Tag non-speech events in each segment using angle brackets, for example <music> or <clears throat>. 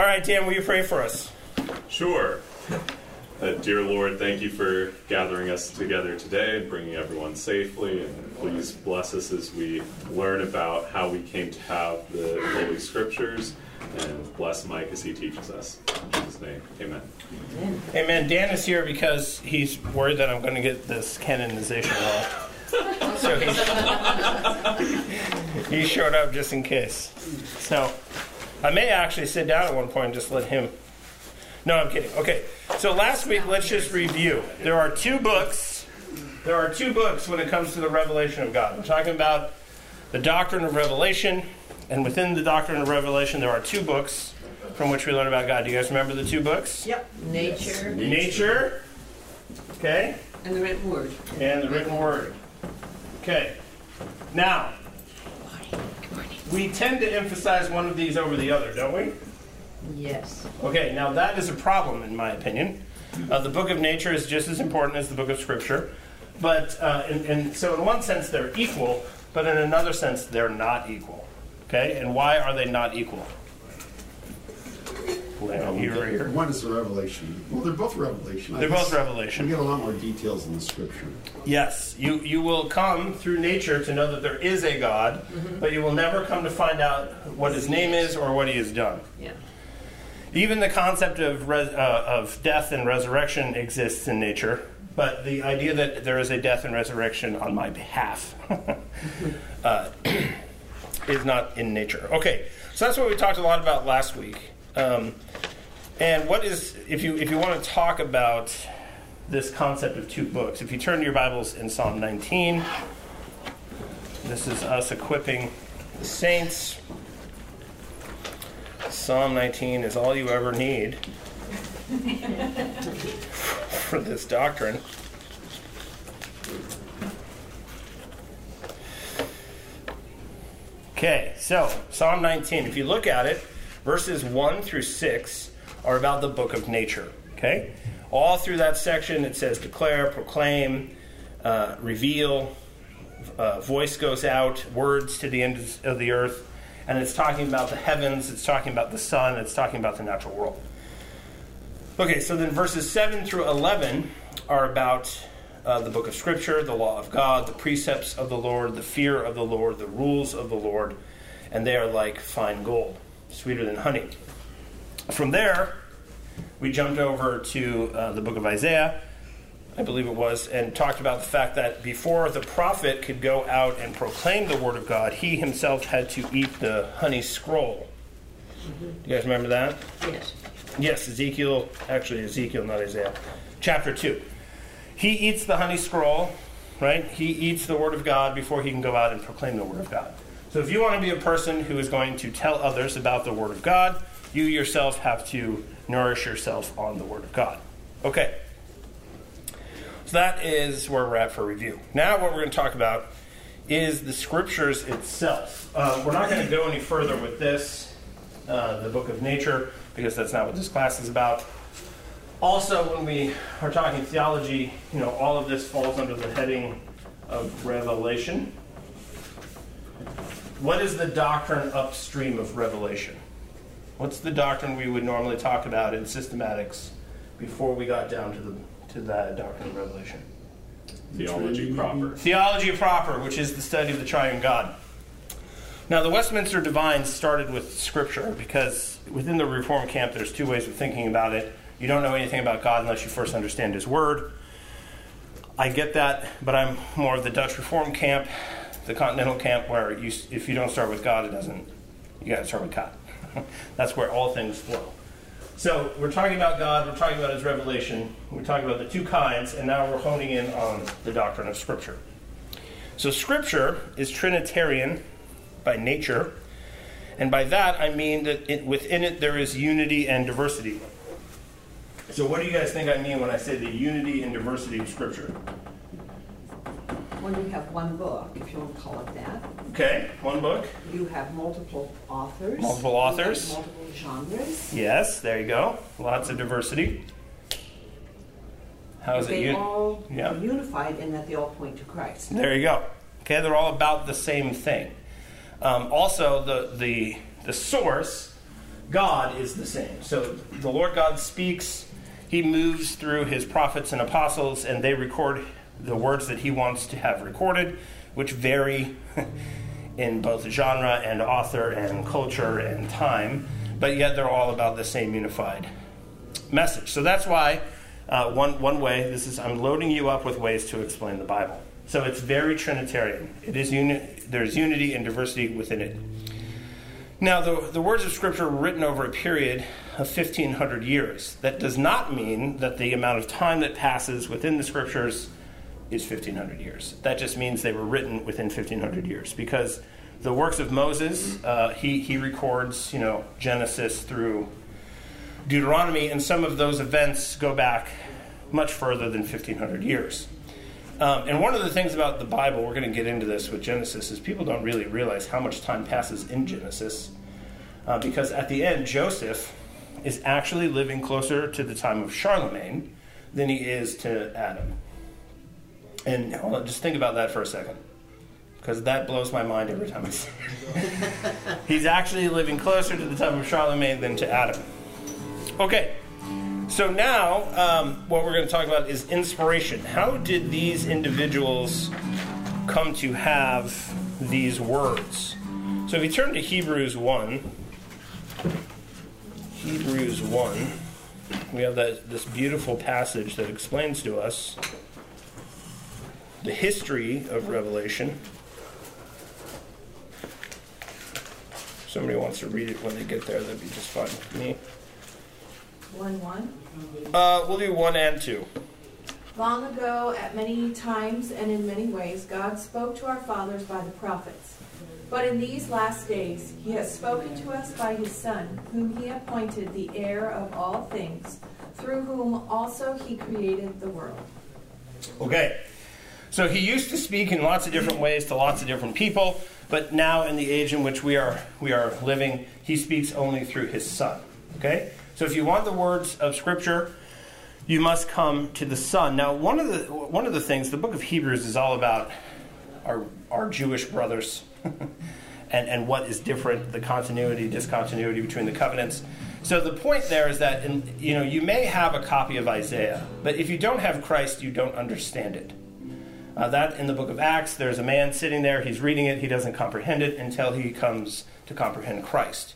All right, Dan, will you pray for us? Sure. Uh, dear Lord, thank you for gathering us together today and bringing everyone safely. And please bless us as we learn about how we came to have the Holy Scriptures. And bless Mike as he teaches us. In Jesus' name, amen. Amen. Dan is here because he's worried that I'm going to get this canonization wrong. <laughs> So he, he showed up just in case. So I may actually sit down at one point and just let him. No, I'm kidding. Okay. So last week, let's just review. There are two books. There are two books when it comes to the revelation of God. We're talking about the doctrine of revelation, and within the doctrine of revelation, there are two books from which we learn about God. Do you guys remember the two books? Yep. Nature Nature, okay, and the written word. and the written word. Okay. Now, we tend to emphasize one of these over the other, don't we? Yes. Okay, now that is a problem, in my opinion. Uh, the book of nature is just as important as the book of scripture. But, uh, and, and so in one sense, they're equal, but in another sense, they're not equal. Okay, and why are they not equal? Well, here, here. One is the revelation. Well, they're both revelation. I They're guess both revelation. We get a lot more details in the scripture. Yes, you, you will come through nature to know that there is a God, but you will never come to find out what his name is or what he has done. Yeah. Even the concept of, res, uh, of death and resurrection exists in nature, but the idea that there is a death and resurrection on my behalf <laughs> uh, <clears throat> is not in nature. Okay, so that's what we talked a lot about last week. Um, and what is, if you if you want to talk about this concept of two books, if you turn to your Bibles in Psalm 19, this is us equipping the saints. Psalm 19 is all you ever need <laughs> for this doctrine. Okay, so Psalm 19, if you look at it, verses 1 through 6 are about the book of nature. Okay? All through that section, it says declare, proclaim, uh, reveal, uh, voice goes out, words to the ends of the earth, and it's talking about the heavens, it's talking about the sun, it's talking about the natural world. Okay, so then verses 7 through 11 are about uh, the book of Scripture, the law of God, the precepts of the Lord, the fear of the Lord, the rules of the Lord, and they are like fine gold, sweeter than honey. From there, we jumped over to uh, the book of Isaiah, I believe it was, and talked about the fact that before the prophet could go out and proclaim the word of God, he himself had to eat the honey scroll. Do you guys remember that? Yes. Yes, Ezekiel, actually, Ezekiel, not Isaiah. Chapter 2. He eats the honey scroll, right? He eats the word of God before he can go out and proclaim the word of God. So if you want to be a person who is going to tell others about the word of God, you yourself have to nourish yourself on the word of God. Okay. So that is where we're at for review. Now, what we're going to talk about is the scriptures itself. Uh, we're not going to go any further with this, uh, the book of nature, because that's not what this class is about. Also, when we are talking theology, you know, all of this falls under the heading of revelation. What is the doctrine upstream of revelation? What's the doctrine we would normally talk about in systematics before we got down to the to that doctrine of revelation? Theology proper. Theology proper, which is the study of the triune God. Now, the Westminster Divines started with Scripture because within the Reformed camp, there's two ways of thinking about it. You don't know anything about God unless you first understand His Word. I get that, but I'm more of the Dutch Reformed camp, the Continental camp, where you, if you don't start with God, it doesn't. You got to start with God. <laughs> That's where all things flow. So we're talking about God, we're talking about His revelation, we're talking about the two kinds, and now we're honing in on the doctrine of Scripture. So Scripture is Trinitarian by nature, and by that I mean that it, within it there is unity and diversity. So what do you guys think I mean when I say the unity and diversity of Scripture? When you have one book, if you want to call it that, Okay, one book. you have multiple authors. Multiple authors. multiple genres. Yes, there you go. Lots of diversity. How is it? They all Yeah. are unified in that they all point to Christ. There you go. Okay, they're all about the same thing. Um, also, the, the, the source God is the same. So the Lord God speaks, he moves through his prophets and apostles, and they record the words that he wants to have recorded, which vary <laughs> in both genre and author and culture and time, but yet they're all about the same unified message. So that's why uh, one, one way, this is, I'm loading you up with ways to explain the Bible. So it's very Trinitarian. It is uni- there's unity and diversity within it. Now, the, the words of Scripture were written over a period of 1,500 years. That does not mean that the amount of time that passes within the Scriptures is 1,500 years. That just means they were written within 1,500 years because the works of Moses, uh, he, he records, you know, Genesis through Deuteronomy, and some of those events go back much further than 1,500 years. Um, and one of the things about the Bible, we're going to get into this with Genesis, is people don't really realize how much time passes in Genesis. Uh, because at the end, Joseph is actually living closer to the time of Charlemagne than he is to Adam. And hold on, just think about that for a second. Because that blows my mind every time I see it. <laughs> He's actually living closer to the time of Charlemagne than to Adam. Okay, so now um, what we're going to talk about is inspiration. How did these individuals come to have these words? So if you turn to Hebrews 1, Hebrews 1, we have that, this beautiful passage that explains to us the history of Revelation. If somebody wants to read it when they get there, that'd be just fine with me. One one. Uh, we'll do one and two. Long ago, at many times and in many ways, God spoke to our fathers by the prophets. But in these last days, He has spoken to us by His Son, whom He appointed the heir of all things, through whom also He created the world. Okay. So he used to speak in lots of different ways to lots of different people, but now in the age in which we are we are living, he speaks only through his son. Okay? So if you want the words of scripture, you must come to the son. Now, one of the one of the things the book of Hebrews is all about our our Jewish brothers <laughs> and and what is different, the continuity, discontinuity between the covenants. So the point there is that in, you know you may have a copy of Isaiah, but if you don't have Christ, you don't understand it. Uh, that in the book of Acts, there's a man sitting there, he's reading it, he doesn't comprehend it until he comes to comprehend Christ.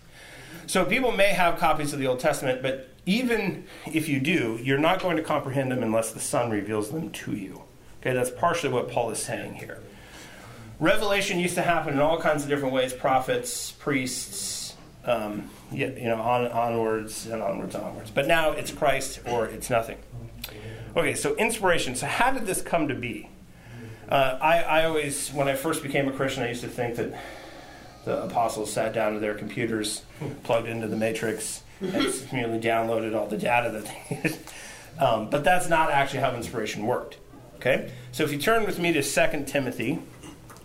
So people may have copies of the Old Testament, but even if you do, you're not going to comprehend them unless the Son reveals them to you. Okay, that's partially what Paul is saying here. Revelation used to happen in all kinds of different ways prophets, priests, um, you know, on, onwards and onwards, and onwards. But now it's Christ or it's nothing. Okay, so inspiration. So, how did this come to be? Uh, I, I always, when I first became a Christian, I used to think that the apostles sat down to their computers, plugged into the matrix, and <laughs> merely downloaded all the data that they had. Um, but that's not actually how inspiration worked. Okay? So if you turn with me to 2 Timothy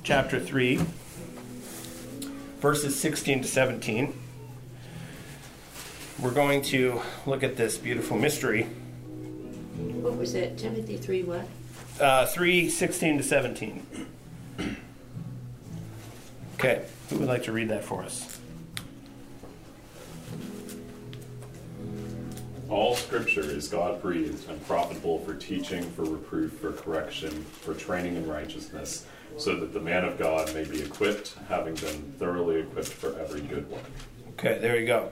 chapter 3, verses 16 to 17, we're going to look at this beautiful mystery. What was that? Timothy 3 what? Uh, 3 16 to 17. Okay, who would like to read that for us? All scripture is God breathed and profitable for teaching, for reproof, for correction, for training in righteousness, so that the man of God may be equipped, having been thoroughly equipped for every good work. Okay, there you go.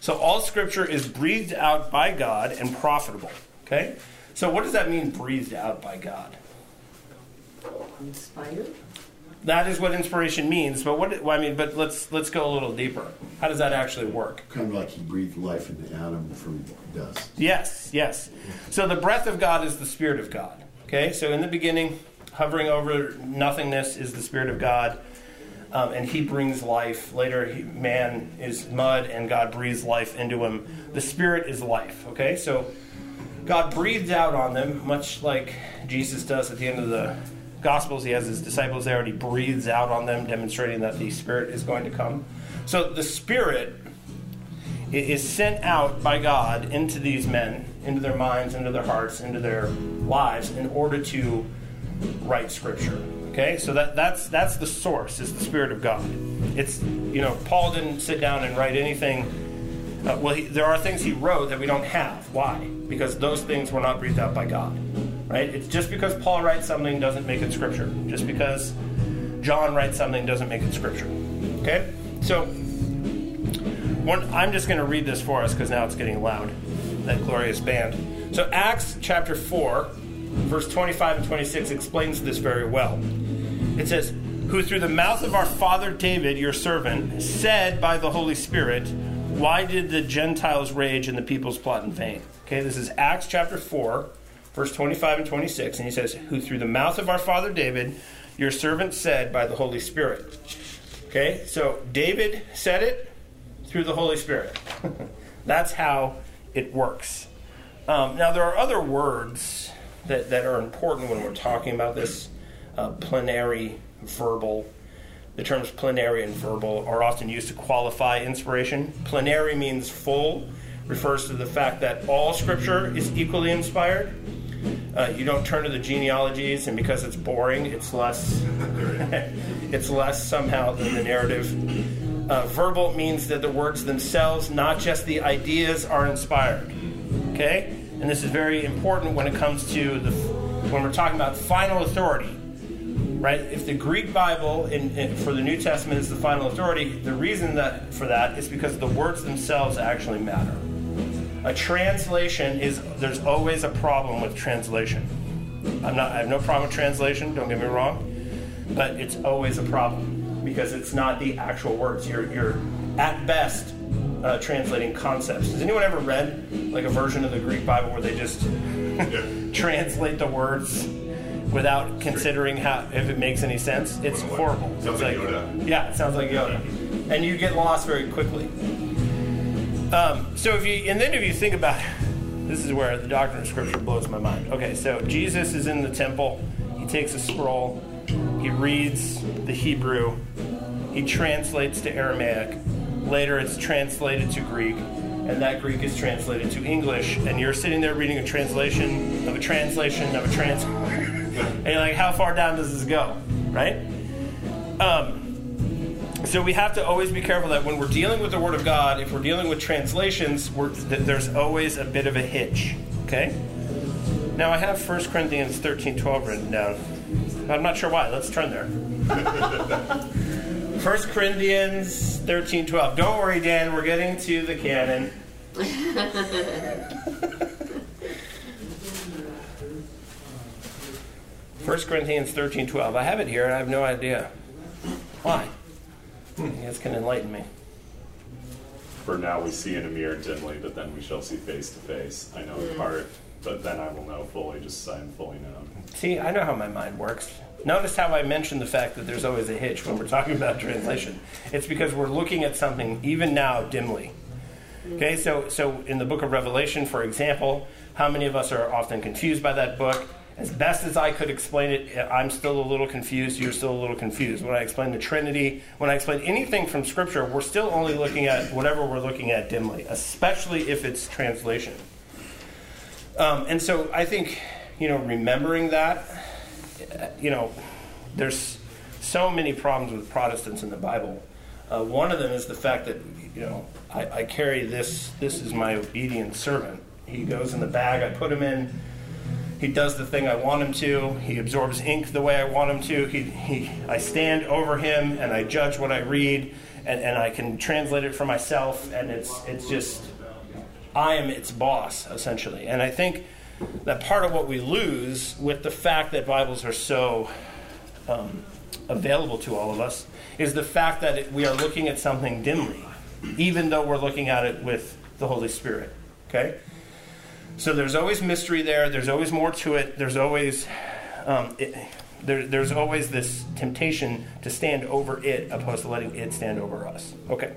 So all scripture is breathed out by God and profitable. Okay? So what does that mean, breathed out by God? Inspired? That is what inspiration means, but what well, I mean, but let's let's go a little deeper. How does that actually work? Kind of like he breathed life into Adam from dust. Yes, yes. So the breath of God is the Spirit of God. Okay, so in the beginning, hovering over nothingness is the Spirit of God, um, and He brings life. Later, he, man is mud, and God breathes life into him. The Spirit is life. Okay, so God breathed out on them, much like Jesus does at the end of the Gospels. He has his disciples there, and He breathes out on them, demonstrating that the Spirit is going to come. So the Spirit is sent out by God into these men, into their minds, into their hearts, into their lives, in order to write Scripture. Okay, so that, that's that's the source is the Spirit of God. It's you know Paul didn't sit down and write anything Uh, well, he, there are things he wrote that we don't have. Why? Because those things were not breathed out by God. Right? It's just because Paul writes something doesn't make it scripture. Just because John writes something doesn't make it scripture. Okay? So, one, I'm just going to read this for us because now it's getting loud. That glorious band. So, Acts chapter 4, verse 25 and 26 explains this very well. It says, Who through the mouth of our father David, your servant, said by the Holy Spirit, Why did the Gentiles rage and the peoples plot in vain? Okay, this is Acts chapter 4, verse 25 and 26. And he says, Who through the mouth of our father David, your servant said by the Holy Spirit. Okay, so David said it through the Holy Spirit. <laughs> That's how it works. Um, now, there are other words that, that are important when we're talking about this uh, plenary, verbal. The terms plenary and verbal are often used to qualify inspiration. Plenary means full, refers to the fact that all scripture is equally inspired. Uh, you don't turn to the genealogies, and because it's boring, it's less. <laughs> it's less somehow than the narrative. Uh, verbal means that the words themselves, not just the ideas, are inspired. Okay, and this is very important when it comes to the when we're talking about final authority. Right? If the Greek Bible in, in, for the New Testament is the final authority, the reason that for that is because the words themselves actually matter. A translation is there's always a problem with translation. I'm not I have no problem with translation, don't get me wrong, but it's always a problem because it's not the actual words. You're you're at best uh, translating concepts. Has anyone ever read like a version of the Greek Bible where they just <laughs> translate the words without considering how if it makes any sense? It's horrible. Sounds It's like Yoda. Yeah, it sounds like Yoda, and you get lost very quickly. Um, so if you and then if you think about this is where the doctrine of scripture blows my mind. Okay, so Jesus is in the temple. He takes a scroll. He reads the Hebrew. He translates to Aramaic. Later, it's translated to Greek, and that Greek is translated to English. And you're sitting there reading a translation of a translation of a trans. <laughs> and you're like, how far down does this go? Right? Um, so we have to always be careful that when we're dealing with the Word of God, if we're dealing with translations, there's always a bit of a hitch. Okay? Now I have 1 Corinthians 13 12 written down. I'm not sure why. Let's turn there. <laughs> 1 Corinthians 13 12. Don't worry, Dan, we're getting to the canon. <laughs> First Corinthians 13 12. I have it here and I have no idea. Why? You guys can enlighten me. For now we see in a mirror dimly, but then we shall see face to face. I know in hmm. part, but then I will know fully, just as I am fully known. See, I know how my mind works. Notice how I mentioned the fact that there's always a hitch when we're talking about translation. It's because we're looking at something even now dimly. Okay, so so in the book of Revelation, for example, how many of us are often confused by that book? As best as I could explain it, I'm still a little confused. You're still a little confused. When I explain the Trinity, when I explain anything from Scripture, we're still only looking at whatever we're looking at dimly, especially if it's translation. Um, and so I think, you know, remembering that, you know, there's so many problems with Protestants in the Bible. Uh, one of them is the fact that, you know, I, I carry this, this is my obedient servant. He goes in the bag, I put him in. He does the thing I want him to. He absorbs ink the way I want him to. He, he, I stand over him and I judge what I read, and, and I can translate it for myself. And it's it's just I am its boss essentially. And I think that part of what we lose with the fact that Bibles are so um, available to all of us is the fact that it, we are looking at something dimly, even though we're looking at it with the Holy Spirit. Okay. So there's always mystery there. There's always more to it. There's always um, it, there, there's always this temptation to stand over it opposed to letting it stand over us. Okay.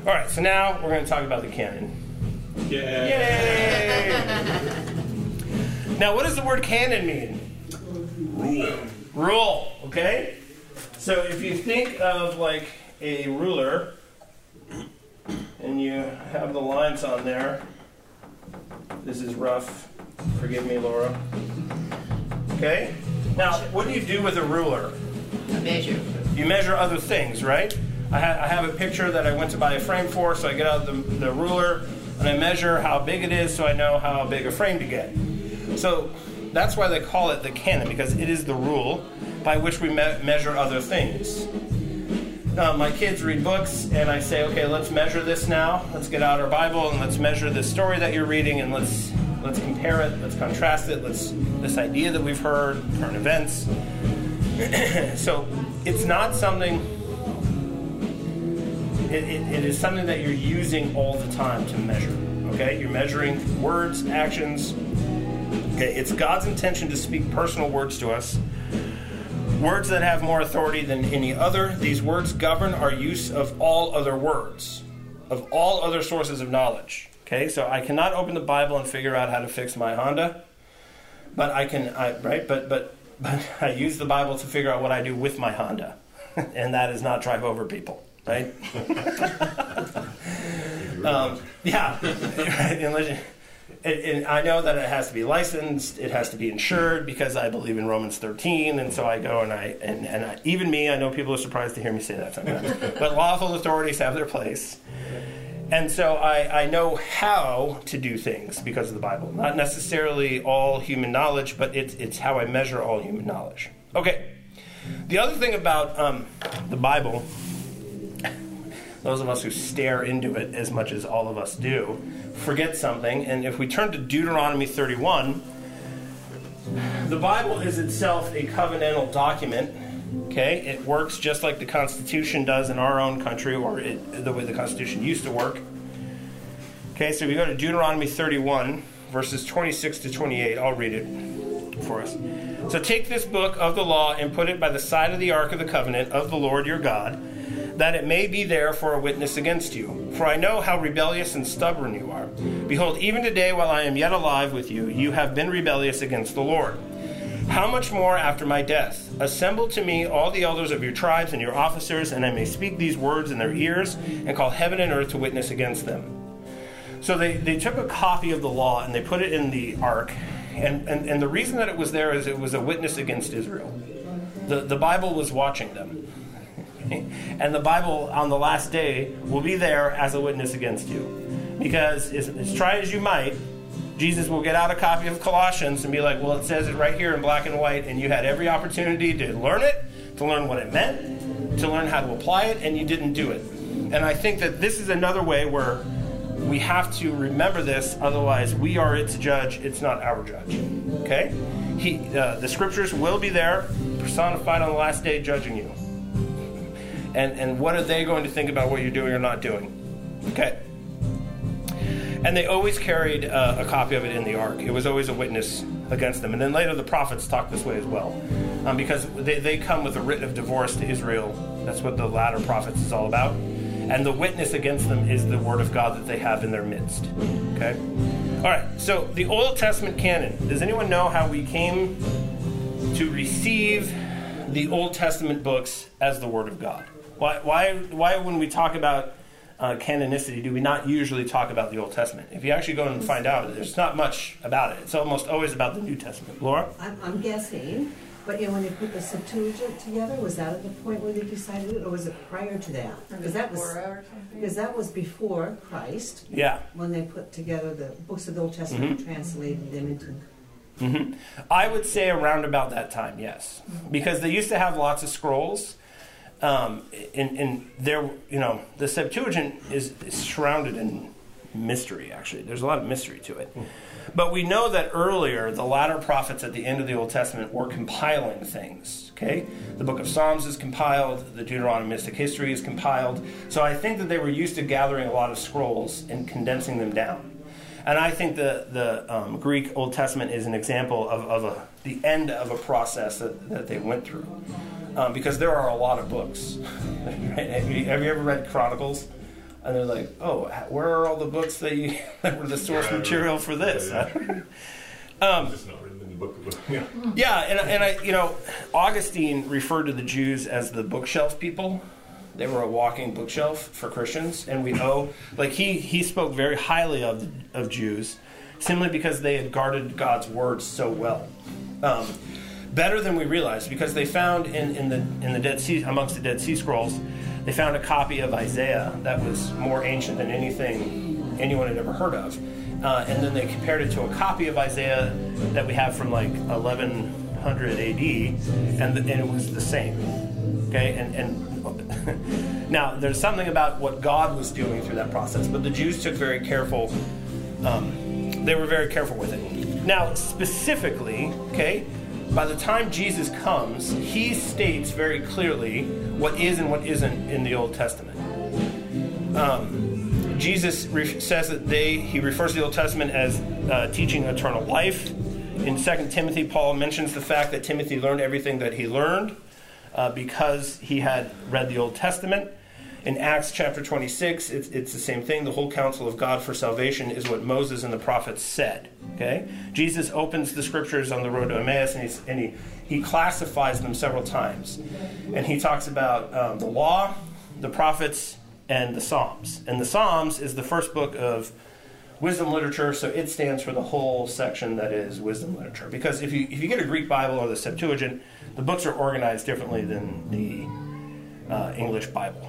All right. So now we're going to talk about the canon. Yay! Yay. now, what does the word canon mean? Rule. Rule. Okay. So if you think of like a ruler, and you have the lines on there. This is rough. Forgive me, Laura. Okay? Now, what do you do with a ruler? A measure. You measure other things, right? I, ha- I have a picture that I went to buy a frame for, so I get out the, the ruler and I measure how big it is so I know how big a frame to get. So that's why they call it the canon, because it is the rule by which we me- measure other things. Uh, my kids read books, and I say, okay, let's measure this now. Let's get out our Bible and let's measure this story that you're reading, and let's let's compare it, let's contrast it, let's this idea that we've heard, current events. <clears throat> so it's not something. It, it, it is something that you're using all the time to measure. Okay, you're measuring words, actions. Okay, it's God's intention to speak personal words to us Words that have more authority than any other. These words govern our use of all other words, of all other sources of knowledge. Okay, so I cannot open the Bible and figure out how to fix my Honda, but I can, I, right? But but <laughs> but I use the Bible to figure out what I do with my Honda, <laughs> and that is not drive over people, right? <laughs> um, yeah, right? Unless, and, and I know that it has to be licensed, it has to be insured because I believe in Romans 13, and so I go and I and, and I, even me, I know people are surprised to hear me say that sometimes, <laughs> but lawful authorities have their place. And so I, I know how to do things because of the Bible. Not necessarily all human knowledge, but it's, it's how I measure all human knowledge. Okay. The other thing about um, the Bible, those of us who stare into it as much as all of us do, forget something. And if we turn to Deuteronomy 31, the Bible is itself a covenantal document. Okay, it works just like the Constitution does in our own country, or it, the way the Constitution used to work. Okay, so if we go to Deuteronomy 31, verses 26 to 28. I'll read it for us. So take this book of the law and put it by the side of the ark of the covenant of the Lord your God that it may be there for a witness against you. For I know how rebellious and stubborn you are. Behold, even today, while I am yet alive with you, you have been rebellious against the Lord. How much more after my death? Assemble to me all the elders of your tribes and your officers, and I may speak these words in their ears and call heaven and earth to witness against them. So they, they took a copy of the law and they put it in the ark. And, and, and the reason that it was there is it was a witness against Israel. The, the Bible was watching them. And the Bible on the last day will be there as a witness against you. Because as, as try as you might, Jesus will get out a copy of Colossians and be like, well, it says it right here in black and white, and you had every opportunity to learn it, to learn what it meant, to learn how to apply it, and you didn't do it. And I think that this is another way where we have to remember this, otherwise, we are its judge, it's not our judge. Okay? He, uh, the scriptures will be there, personified on the last day, judging you and, and what are they going to think about what you're doing or not doing? Okay. And they always carried uh, a copy of it in the ark. It was always a witness against them. And then later the prophets talk this way as well. Um, because they, they come with a writ of divorce to Israel. That's what the latter prophets is all about. And the witness against them is the word of God that they have in their midst. Okay? All right, so the Old Testament canon. Does anyone know how we came to receive the Old Testament books as the Word of God? Why, why, why when we talk about uh, canonicity, do we not usually talk about the Old Testament? If you actually go and find out, there's not much about it. It's almost always about the New Testament. Laura? I'm, I'm guessing, but you know, when they put the Septuagint together, was that at the point where they decided it, or was it prior to that? Because that was because that was before Christ. Yeah. When they put together the books of the Old Testament Mm-hmm. and translated them into. hmm I would say around about that time, yes, because they used to have lots of scrolls. Um, in, in there, you know, the Septuagint is, is surrounded in mystery. Actually, there's a lot of mystery to it. But we know that earlier, the latter prophets at the end of the Old Testament were compiling things. Okay, the Book of Psalms is compiled, the Deuteronomistic history is compiled. So I think that they were used to gathering a lot of scrolls and condensing them down. And I think the, the um, Greek Old Testament is an example of, of a, the end of a process that, that they went through. Um, because there are a lot of books. <laughs> right? have, you, have you ever read Chronicles? And they're like, oh, where are all the books that, you, <laughs> that were the source Yeah, material for this? yeah. <laughs> um, It's not written in the book yeah. yeah, and, and I, you know, Augustine referred to the Jews as the bookshelf people. They were a walking bookshelf for Christians, and we owe like he he spoke very highly of of Jews, simply because they had guarded God's word so well, um, better than we realized. Because they found in, in the in the Dead Sea amongst the Dead Sea Scrolls they found a copy of Isaiah that was more ancient than anything anyone had ever heard of. Uh, and then they compared it to a copy of Isaiah that we have from like 1100 AD, and, the, and it was the same. Okay, and, and <laughs> now there's something about what God was doing through that process, but the Jews took very careful. Um, they were very careful with it. Now, specifically, okay, by the time Jesus comes, he states very clearly what is and what isn't in the Old Testament. Um, Jesus re- says that they, he refers to the Old Testament as uh, teaching eternal life. In 2 Timothy, Paul mentions the fact that Timothy learned everything that he learned uh, because he had read the Old Testament. In Acts chapter 26, it's, it's the same thing. The whole counsel of God for salvation is what Moses and the prophets said. Okay? Jesus opens the scriptures on the road to Emmaus and, he's, and he, he classifies them several times. And he talks about um, the law, the prophets, and the Psalms. And the Psalms is the first book of wisdom literature, so it stands for the whole section that is wisdom literature. Because if you if you get a Greek Bible or the Septuagint, the books are organized differently than the uh, English Bible,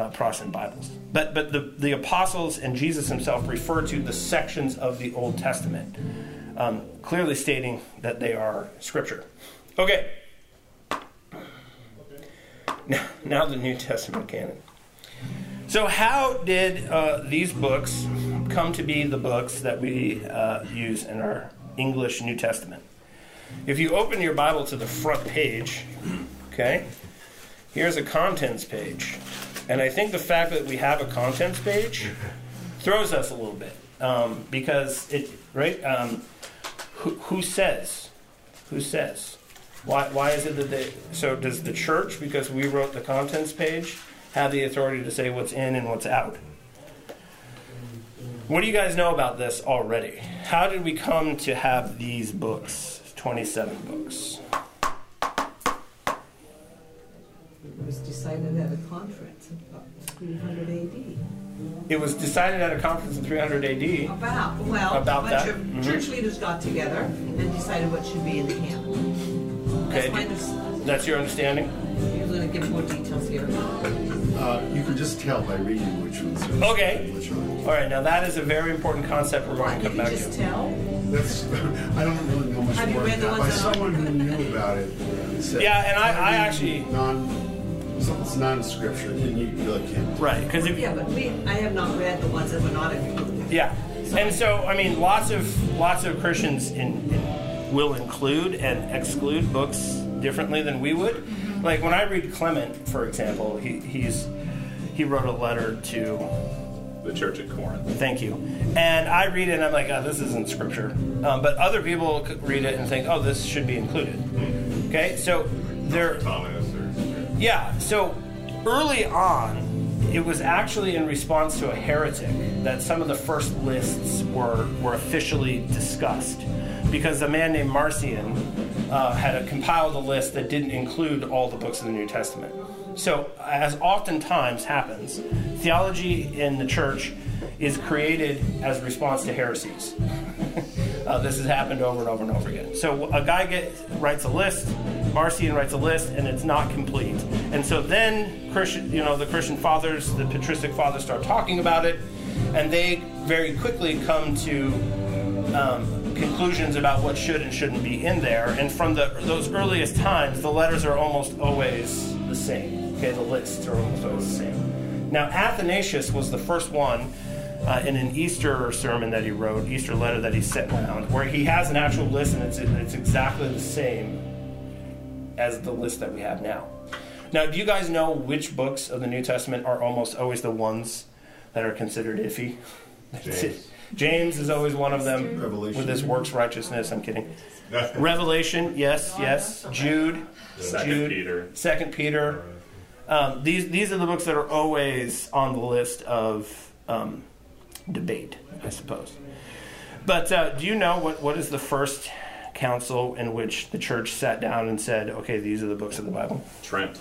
uh, Protestant Bibles. But but the the apostles and Jesus himself refer to the sections of the Old Testament, um, clearly stating that they are Scripture. Okay. Now, now the New Testament canon. So, how did uh, these books come to be the books that we uh, use in our English New Testament? If you open your Bible to the front page, okay, here's a contents page. And I think the fact that we have a contents page throws us a little bit um, because it, right? Um, who, who says? Who says? Why, why is it that they. So, does the church, because we wrote the contents page, have the authority to say what's in and what's out? What do you guys know about this already? How did we come to have these books? 27 books. It was decided at a conference 300 AD. It was decided at a conference in 300 AD. About, well, About a bunch that? of Mhm. church leaders got together and decided what should be in the canon. Okay. my understanding. That's your understanding? You're going to give more details here. Uh, you can just tell by reading which ones are. Okay. Which are. All right, now that is a very important concept we're going What, to you come can back just tell? That's, <laughs> I don't really know much Have you more. read the By ones that someone who knew <laughs> about it. said, Yeah, and I- I "Try actually- reading Non, something's non-scripture, then you really can't. Right, because if Yeah, but we, I have not read the ones that were not included. Yeah, and so I mean, lots of lots of Christians in, in, will include and exclude books differently than we would. Like when I read Clement, for example, he, he's he wrote a letter to The church at Corinth. thank you, and I read it and I'm like, oh, this isn't scripture. Um, but other people read it and think, oh, this should be included. Okay, so there. Thomas or Yeah, so early on, it was actually in response to a heretic that some of the first lists were, were officially discussed. Because a man named Marcion uh, had compiled a list that didn't include all the books of the New Testament. So, as oftentimes happens, theology in the church is created as a response to heresies. <laughs> Uh, this has happened over and over and over again. So a guy writes a list, Marcion writes a list, and it's not complete. And so then Christian, you know, the Christian fathers, the patristic fathers, start talking about it, and they very quickly come to um, conclusions about what should and shouldn't be in there. And from the, those earliest times, the letters are almost always the same. Okay, the lists are almost always the same. Now Athanasius was the first one uh, in an Easter sermon that he wrote, Easter letter that he sent around, where he has an actual list and it's, it's exactly the same as the list that we have now. Now, do you guys know which books of the New Testament are almost always the ones that are considered iffy? James. <laughs> James is always one of them Revelation. with his works righteousness. I'm kidding. <laughs> Revelation, yes, yes. Jude, Second Jude, Peter. Second Peter. Um, these these are the books that are always on the list of um, debate, I suppose. But uh, do you know what, what is the first council in which the church sat down and said, okay, these are the books of the Bible? Trent.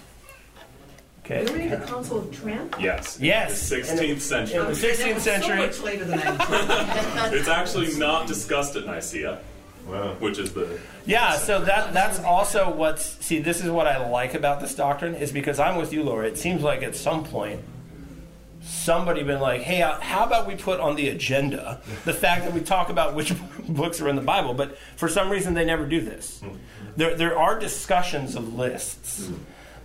Okay. You Really, the Council of Trent? Yes. Yes. The 16th century. In the 16th That was century. So much later than I. It's actually not discussed at Nicaea. Wow. Which is the Yeah, so that that's also what's see. This is what I like about this doctrine is because I'm with you, Laura. It seems like at some point somebody been like, "Hey, uh, how about we put on the agenda the fact that we talk about which <laughs> books are in the Bible?" But for some reason, they never do this. There there are discussions of lists,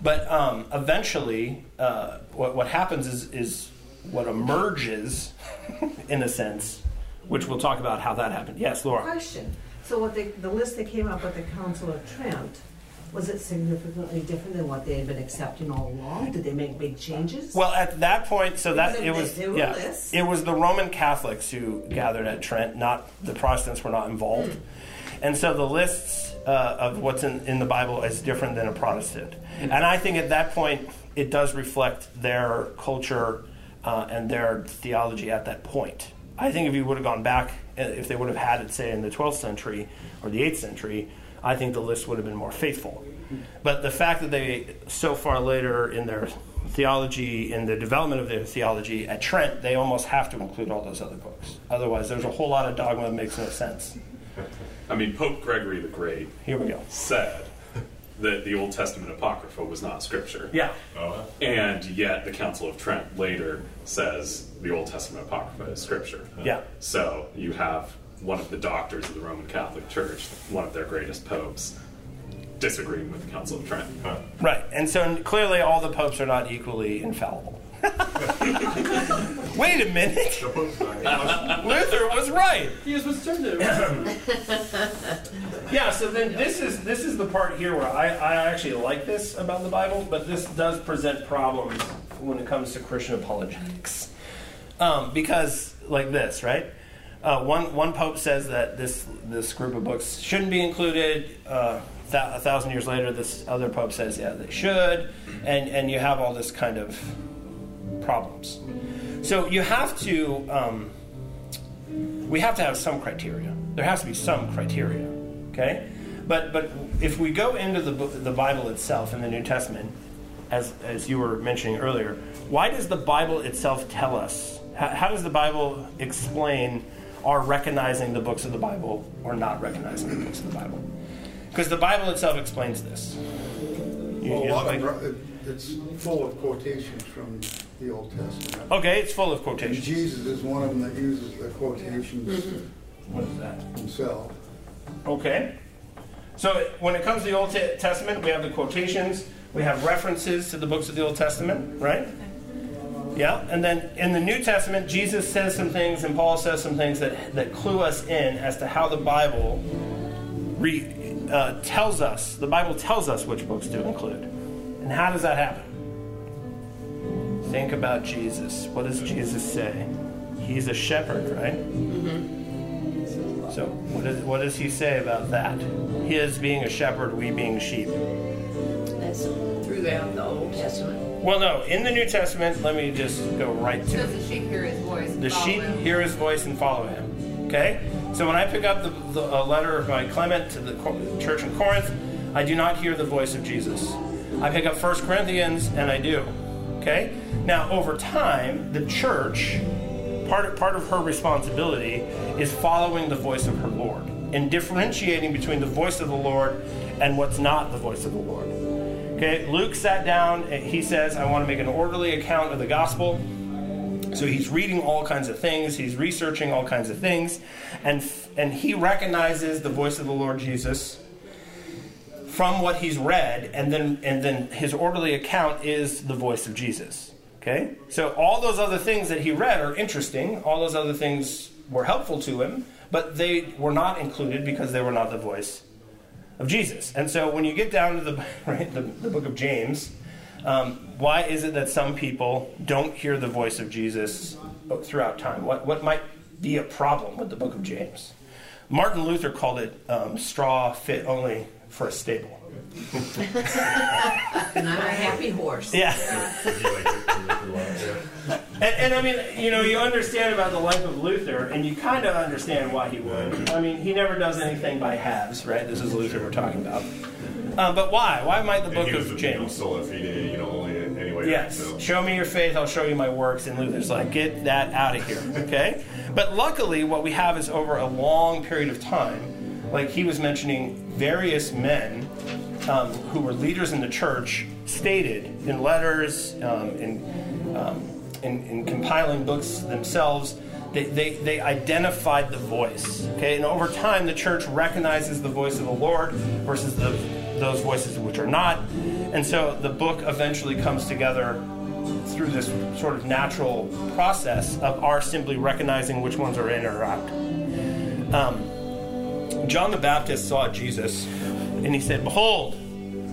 but um, eventually, uh, what what happens is is what emerges, <laughs> in a sense, which we'll talk about how that happened. Yes, Laura. Question. So what they, the list that came up with the Council of Trent, was it significantly different than what they had been accepting all along? Did they make big changes? Well, at that point, so that it was yeah, lists. it was the Roman Catholics who gathered at Trent, not the Protestants were not involved, Hmm. and so the lists uh, of what's in, in the Bible is different than a Protestant, and I think at that point it does reflect their culture uh, and their theology at that point. I think if you would have gone back, uh, if they would have had it, say, in the 12th century or the 8th century, I think the list would have been more faithful. But the fact that they, so far later in their theology, in the development of their theology at Trent, they almost have to include all those other books. Otherwise, there's a whole lot of dogma that makes no sense. <laughs> I mean Pope Gregory the Great Here we go. said that the Old Testament Apocrypha was not scripture. Yeah. Oh. And yet the Council of Trent later says the Old Testament Apocrypha is scripture. Yeah. So you have one of the doctors of the Roman Catholic Church, one of their greatest popes, disagreeing with the Council of Trent. Right. And so clearly all the popes are not equally infallible. <laughs> Wait a minute. <laughs> Luther was right. He was conservative. <laughs> Yeah, so then this is this is the part here where I, I actually like this about the Bible, but this does present problems when it comes to Christian apologetics. Um, because like this, right? Uh, one one pope says that this this group of books shouldn't be included. Uh, th- a thousand years later, this other pope says, yeah, they should, and and you have all this kind of problems. So you have to um, we have to have some criteria. There has to be some criteria, okay? But but if we go into the the Bible itself in the New Testament, as as you were mentioning earlier, why does the Bible itself tell us? How, how does the Bible explain our recognizing the books of the Bible or not recognizing the books of the Bible? Because the Bible itself explains this. You- Well, you lot like- of, it's full of quotations from the Old Testament. okay, it's full of And quotations. Jesus is one of them that uses the quotations mm-hmm. What is that? himself. Okay. So when it comes to the Old Testament, we have the quotations, we have references to the books of the Old Testament, right? Yeah, and then in the New Testament, Jesus says some things and Paul says some things that, that clue us in as to how the Bible re, uh, tells us, the Bible tells us which books to include. And how does that happen? Think about Jesus. What does Jesus say? He's a shepherd, right? So, what, is, what does he say about that? His being a shepherd, we being sheep. That's throughout the Old Testament. Well, no, in the New Testament, let me just go right to it. the sheep hear his voice. The sheep him. hear his voice and follow him. Okay? So when I pick up the, the a letter by Clement to the church in Corinth, I do not hear the voice of Jesus. I pick up 1 Corinthians and I do. Okay? Now, over time, the church, part of, part of her responsibility is following the voice of her Lord and differentiating between the voice of the Lord and what's not the voice of the Lord. Okay? Luke sat down and he says, I want to make an orderly account of the gospel. So he's reading all kinds of things, he's researching all kinds of things, and and he recognizes the voice of the Lord Jesus from what he's read, and then and then his orderly account is the voice of Jesus. Okay? So all those other things that he read are interesting, all those other things were helpful to him, but they were not included because they were not the voice of Jesus. And so when you get down to the <laughs> right, the, the book of James, um, why is it that some people don't hear the voice of Jesus throughout time? What what might be a problem with the book of James? Martin Luther called it um, straw fit only for a stable. And I'm a happy horse. Yeah. <laughs> And, and I mean, you know, you understand about the life of Luther, and you kind of understand why he would. I mean, he never does anything by halves, right? This is Luther we're talking about. Um, but why? Why might the book he was of a, you know, James? sola fide, you know, only anyway. Yes. So. Show me your faith, I'll show you my works. And Luther's like, get that out of here. Okay? But luckily, what we have is over a long period of time, like he was mentioning various men um, who were leaders in the church stated in letters, um, in, um, in, in compiling books themselves, they, they, they identified the voice. Okay, and over time, the church recognizes the voice of the Lord versus the, those voices which are not. And so the book eventually comes together through this sort of natural process of our simply recognizing which ones are in or out. Um, John the Baptist saw Jesus and he said, Behold,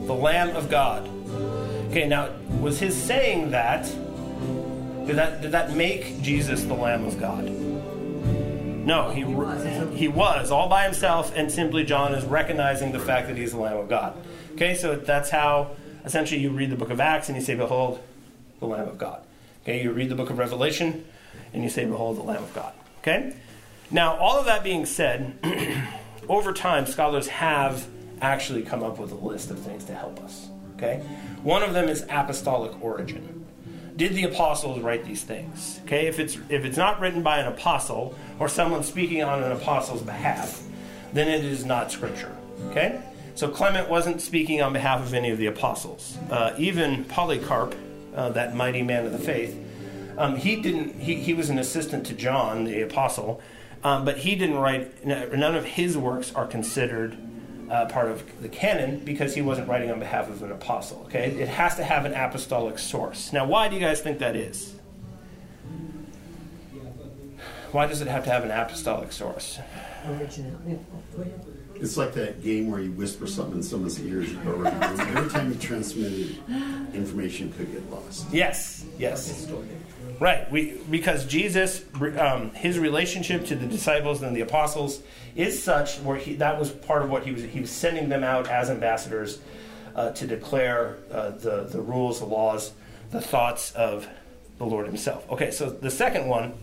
the Lamb of God. Okay, now, was his saying that, did that, did that make Jesus the Lamb of God? No, he, he was. he was all by himself, and simply John is recognizing the fact that he's the Lamb of God. Okay, so that's how essentially you read the book of Acts and you say, Behold, the Lamb of God. Okay, you read the book of Revelation and you say, Behold, the Lamb of God. Okay? Now, all of that being said, <clears throat> over time, scholars have actually come up with a list of things to help us. Okay? One of them is apostolic origin. Did the apostles write these things? Okay, if it's if it's not written by an apostle or someone speaking on an apostle's behalf, then it is not scripture. Okay? So Clement wasn't speaking on behalf of any of the apostles. Uh, even Polycarp, uh, that mighty man of the faith, um, he didn't. He, he was an assistant to John, the apostle, um, but he didn't write. None of his works are considered uh, part of the canon because he wasn't writing on behalf of an apostle. Okay, it has to have an apostolic source. Now, why do you guys think that is? Why does it have to have an apostolic source? It's like that game where you whisper something in someone's ears. Every time you transmitted information, could get lost. Yes, yes. Right, we, because Jesus, um, his relationship to the disciples and the apostles is such where he, that was part of what he was. He was sending them out as ambassadors uh, to declare uh, the the rules, the laws, the thoughts of the Lord Himself. Okay, so the second one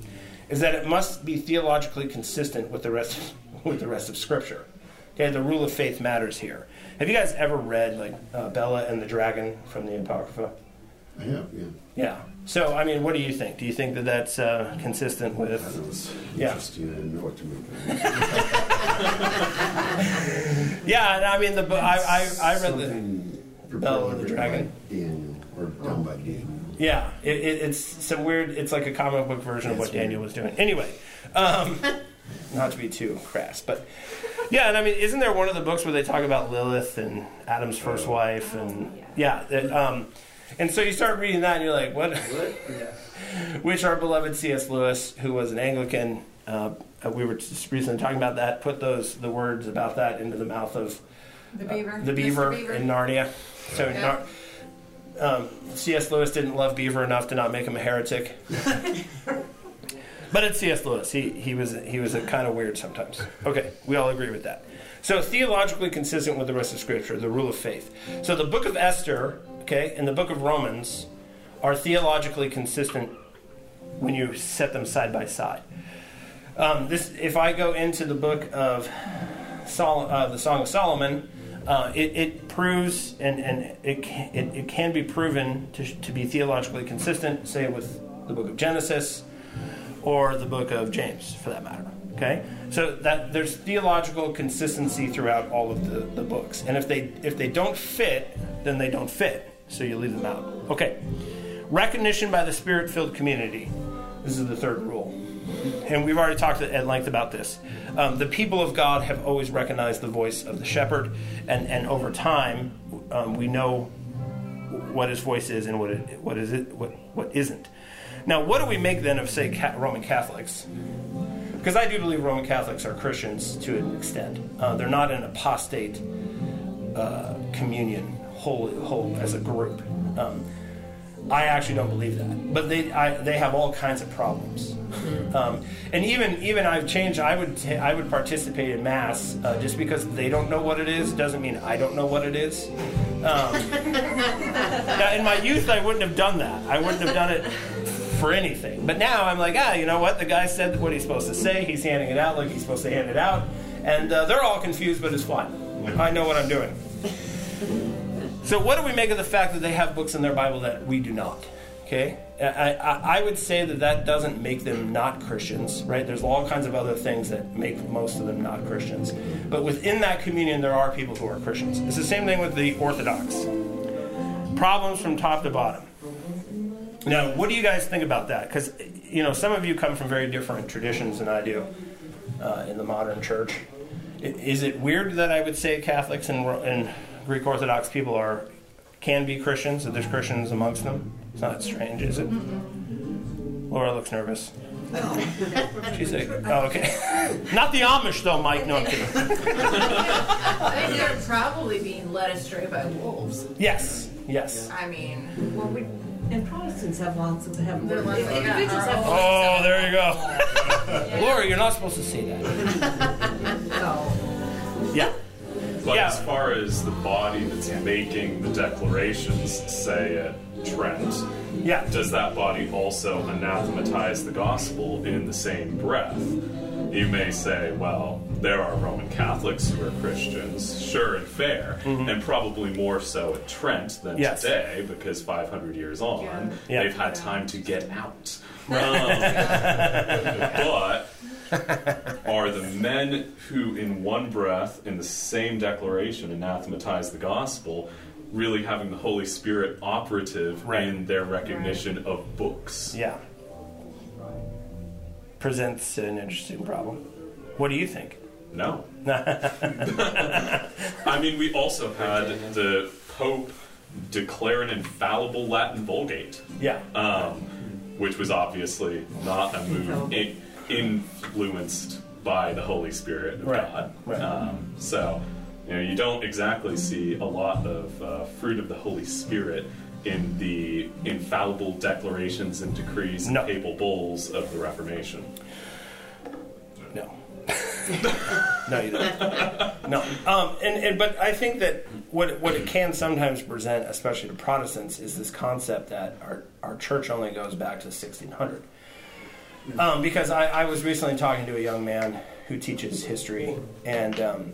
is that it must be theologically consistent with the rest <laughs> with the rest of Scripture. Okay, the rule of faith matters here. Have you guys ever read like uh, Bel and the Dragon from the Apocrypha? I have, yeah. Yeah. So, I mean, what do you think? Do you think that that's uh, consistent with? That was Yeah. I didn't know what to make of it. Yeah, and I mean, the bo- I I, I read the Something Bel and the Dragon. Daniel, or done by Daniel. yeah. It, it, it's some weird. It's like a comic book version of what Daniel was doing. Anyway, um, <laughs> not to be too crass, but yeah, and I mean, isn't there one of the books where they talk about Lilith and Adam's first wife, and yeah, that, um, and so you start reading that, and you're like, what? <laughs> Which our beloved C.S. Lewis, who was an Anglican, uh, we were just recently talking about that, put those the words about that into the mouth of The beaver. the beaver, Mr. Beaver. in Narnia. So Yeah. Nar- um, C.S. Lewis didn't love Beaver enough to not make him a heretic. <laughs> but it's C.S. Lewis. He he was he was a kind of weird sometimes. Okay, we all agree with that. So theologically consistent with the rest of Scripture, the rule of faith. So the book of Esther, okay, and the book of Romans are theologically consistent when you set them side by side. Um, this, if I go into the book of Sol- uh, the Song of Solomon, uh, it, it proves and, and it, can, it, it can be proven to, to be theologically consistent, say with the book of Genesis or the book of James, for that matter. Okay, so that there's theological consistency throughout all of the, the books, and if they if they don't fit, then they don't fit. So you leave them out. Okay, recognition by the spirit-filled community. This is the third rule and we've already talked at length about this. Um, the people of God have always recognized the voice of the shepherd, and, and over time, um, we know what his voice is and what it, what is it what what isn't. Now, what do we make then of say Roman Catholics? Because I do believe Roman Catholics are Christians to an extent. Uh, they're not an apostate uh, communion whole, whole as a group. Um, I actually don't believe that, but they I, they have all kinds of problems, um, and even even I've changed. I would ta- I would participate in mass uh, just because they don't know what it is doesn't mean I don't know what it is. Um, <laughs> now, in my youth, I wouldn't have done that. I wouldn't have done it for anything. But now I'm like, ah, you know what? The guy said what he's supposed to say. He's handing it out like he's supposed to hand it out, and uh, they're all confused, but it's fine. I know what I'm doing. So, what do we make of the fact that they have books in their Bible that we do not? Okay, I, I, I would say that that doesn't make them not Christians, right? There's all kinds of other things that make most of them not Christians. But within that communion, there are people who are Christians. It's the same thing with the Orthodox. Problems from top to bottom. Now, what do you guys think about that? Because, you know, some of you come from very different traditions than I do uh, in the modern church. Is it weird that I would say Catholics and, and Greek Orthodox people are can be Christians, that there's Christians amongst them? It's not strange, is it? Laura looks nervous. <laughs> She's like, oh, okay. <laughs> not the Amish, though, Mike. No, I'm kidding. <laughs> I think they're probably being led astray by wolves. Yes, yes. I mean, Well, we, and Protestants have lots of, have, They're ones that got individuals our have Oh, there you go. Laura, you're not supposed to say that. So, Yeah. But Yeah. as far as the body that's making the declarations, say at Trent, Yeah. does that body also anathematize the gospel in the same breath? You may say, well, there are Roman Catholics who are Christians, sure and fair, and probably more so at Trent than Mm-hmm. Yes. today because 500 years on, Yeah. they've had time to get out. Um, <laughs> but <laughs> are the men who, in one breath, in the same declaration, anathematize the gospel, really having the Holy Spirit operative Right. in their recognition of books? Yeah. Presents an interesting problem. What do you think? No. <laughs> I mean, we also had the Pope declare an infallible Latin Vulgate. Yeah. um, which was obviously not a move in, influenced by the Holy Spirit of Right, God. right. Um, so, you know, you don't exactly see a lot of uh, fruit of the Holy Spirit in the infallible declarations and decrees and No. papal bulls of the Reformation. No. <laughs> no, you don't. No. Um, and, and but I think that what what it can sometimes present, especially to Protestants, is this concept that our our church only goes back to 1600. Um, because I, I was recently talking to a young man who teaches history, and um,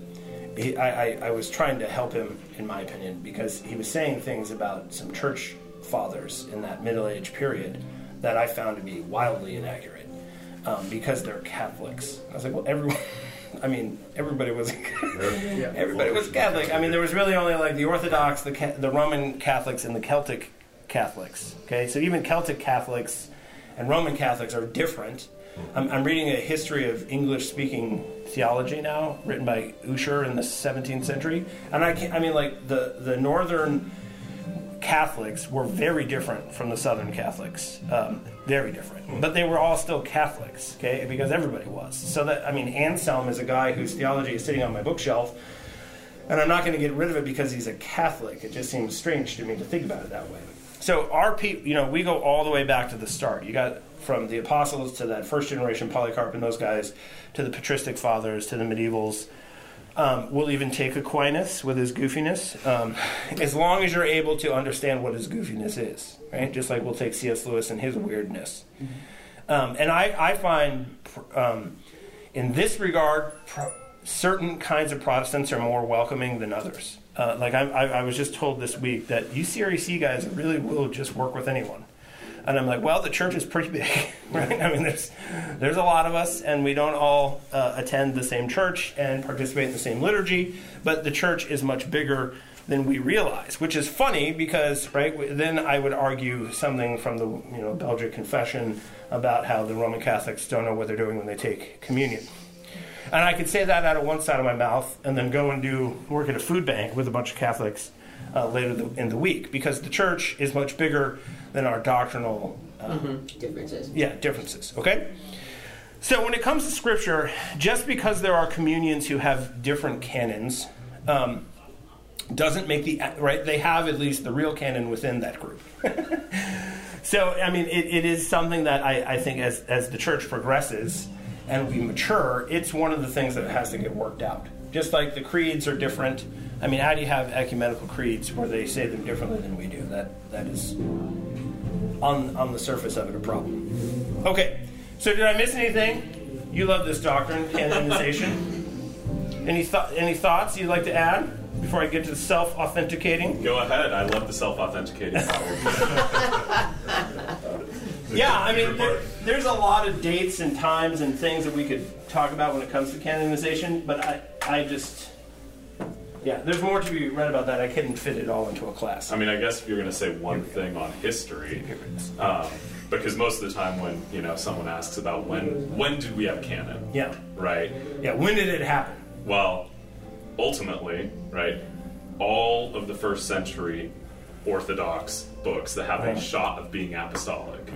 he, I, I, I was trying to help him, in my opinion, because he was saying things about some church fathers in that Middle Age period that I found to be wildly inaccurate um, because they're Catholics. I was like, well, everyone. <laughs> I mean, everybody was <laughs> everybody was Catholic. I mean, there was really only like the Orthodox, the Ca- the Roman Catholics, and the Celtic Catholics. Okay, so even Celtic Catholics and Roman Catholics are different. I'm, I'm reading a history of English-speaking theology now, written by Ussher in the 17th century, and I can I mean, like the the northern Catholics were very different from the Southern Catholics, um, very different. But they were all still Catholics, okay? Because everybody was. So that I mean, Anselm is a guy whose theology is sitting on my bookshelf, and I'm not going to get rid of it because he's a Catholic. It just seems strange to me to think about it that way. So our people, you know, we go all the way back to the start. You got from the apostles to that first generation Polycarp and those guys, to the patristic fathers, to the medievals. Um, we'll even take Aquinas with his goofiness, um, as long as you're able to understand what his goofiness is, right? Just like we'll take C.S. Lewis and his weirdness. Um, and I, I find, um, in this regard, pro- certain kinds of Protestants are more welcoming than others. Uh, like I, I, I was just told this week that you CREC guys really will just work with anyone. And I'm like, well, the church is pretty big, <laughs> right? I mean, there's there's a lot of us, and we don't all uh, attend the same church and participate in the same liturgy. But the church is much bigger than we realize, which is funny because, right? Then I would argue something from the you know Belgic Confession about how the Roman Catholics don't know what they're doing when they take communion. And I could say that out of one side of my mouth, and then go and do work at a food bank with a bunch of Catholics uh, later the, in the week, because the church is much bigger than our doctrinal uh, differences. yeah differences. Okay. So when it comes to Scripture, just because there are communions who have different canons, um, doesn't make the right. They have at least the real canon within that group. <laughs> so I mean, it, it is something that I, I think as as the church progresses and we mature, it's one of the things that has to get worked out. Just like the creeds are different. I mean, how do you have ecumenical creeds where they say them differently than we do? That that is on on the surface of it a problem. Okay, so did I miss anything? You love this doctrine, canonization. <laughs> Any thought? Any thoughts you'd like to add before I get to the self authenticating? Go ahead. I love the self-authenticating. model. <laughs> Yeah, I mean, there, there's a lot of dates and times and things that we could talk about when it comes to canonization, but I, I just, yeah, there's more to be read about that. I couldn't fit it all into a class. I mean, I guess if you're going to say one thing on history, um, because most of the time when you know someone asks about when when did we have canon, Yeah, right? yeah. When did it happen? Well, ultimately, right, all of the first century Orthodox books that have a shot of being apostolic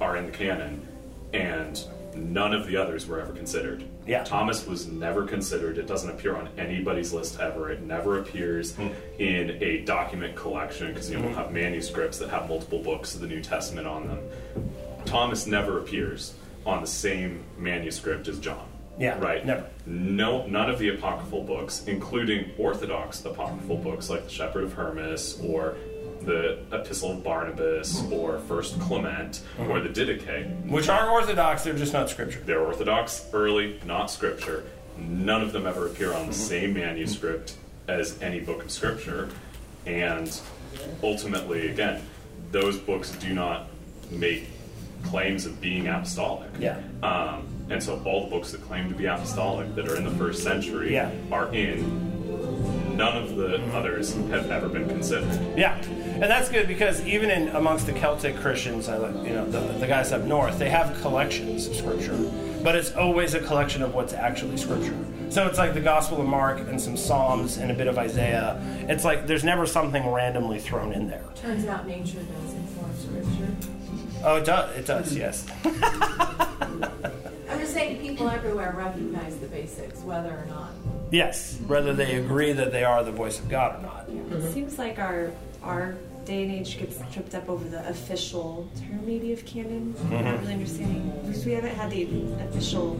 are in the canon, and none of the others were ever considered. Yeah. Thomas was never considered. It doesn't appear on anybody's list ever. It never appears hmm. in a document collection because you know, we'll hmm. have manuscripts that have multiple books of the New Testament on them. Thomas never appears on the same manuscript as John. Yeah, Right. never. No, none of the apocryphal books, including Orthodox apocryphal books like the Shepherd of Hermas or the Epistle of Barnabas hmm. or First Clement hmm. or the Didache, Which are Orthodox, they're just not scripture. they're Orthodox, early, not Scripture. None of them ever appear on the hmm. same manuscript as any book of Scripture, and ultimately, again, those books do not make claims of being apostolic. Yeah. Um, and so all the books that claim to be apostolic that are in the first century Yeah. are in. None of the others have ever been considered. Yeah, and that's good because even in amongst the Celtic Christians, uh, you know, the, the guys up north, they have collections of scripture, but it's always a collection of what's actually scripture. So it's like the Gospel of Mark and some Psalms and a bit of Isaiah. It's like there's never something randomly thrown in there. Turns out nature does inform scripture. Oh, it does. It does. Yes. <laughs> I'm just saying people everywhere recognize the basics, whether or not. Yes. Whether they agree that they are the voice of God or not. It seems like our our day and age gets tripped up over the official term maybe of canon. Mm-hmm. I'm not really understanding because we haven't had the official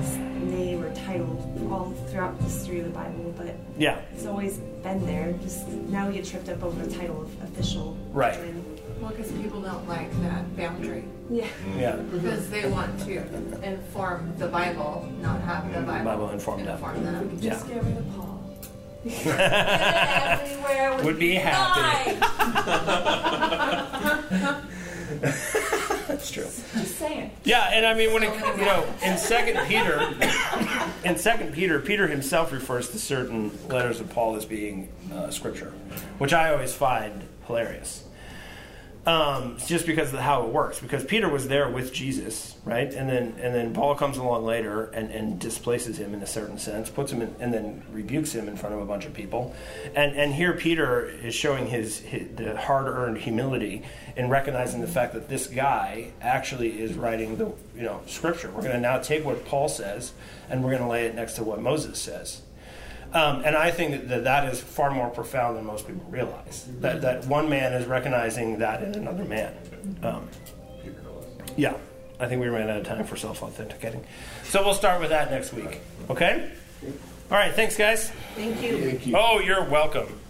s- name or title all throughout the history of the Bible, but Yeah. it's always been there. Just now we get tripped up over the title of official. Right. canon. Well, because people don't like that boundary. Yeah. Yeah. Because they want to inform the Bible, not have the Bible, Bible inform them. inform them. Yeah. Just get rid of Paul. <laughs> Everywhere Would be happy. <laughs> That's true. Just saying. Yeah, and I mean when it you know in Second <laughs> Peter, in Second Peter, Peter himself refers to certain letters of Paul as being uh, scripture, which I always find hilarious. Um, just because of how it works. Because Peter was there with Jesus, right? And then and then Paul comes along later and, and displaces him in a certain sense, puts him in, and then rebukes him in front of a bunch of people. And and here Peter is showing his, his the hard earned humility in recognizing the fact that this guy actually is writing the you know scripture. We're going to now take what Paul says and we're going to lay it next to what Moses says. Um, and I think that that is far more profound than most people realize. That, that one man is recognizing that in another man. Um, yeah, I think we ran out of time for self authenticating. So we'll start with that next week. Okay? All right, thanks, guys. Thank you. Thank you. Oh, you're welcome.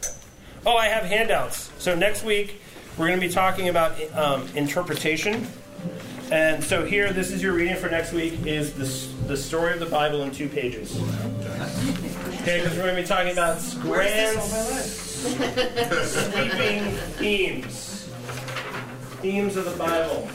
Oh, I have handouts. So next week, we're going to be talking about um, interpretation. And so here, this is your reading for next week, is the, the story of the Bible in two pages. Okay, because we're going to be talking about grand sweeping themes. Themes of the Bible.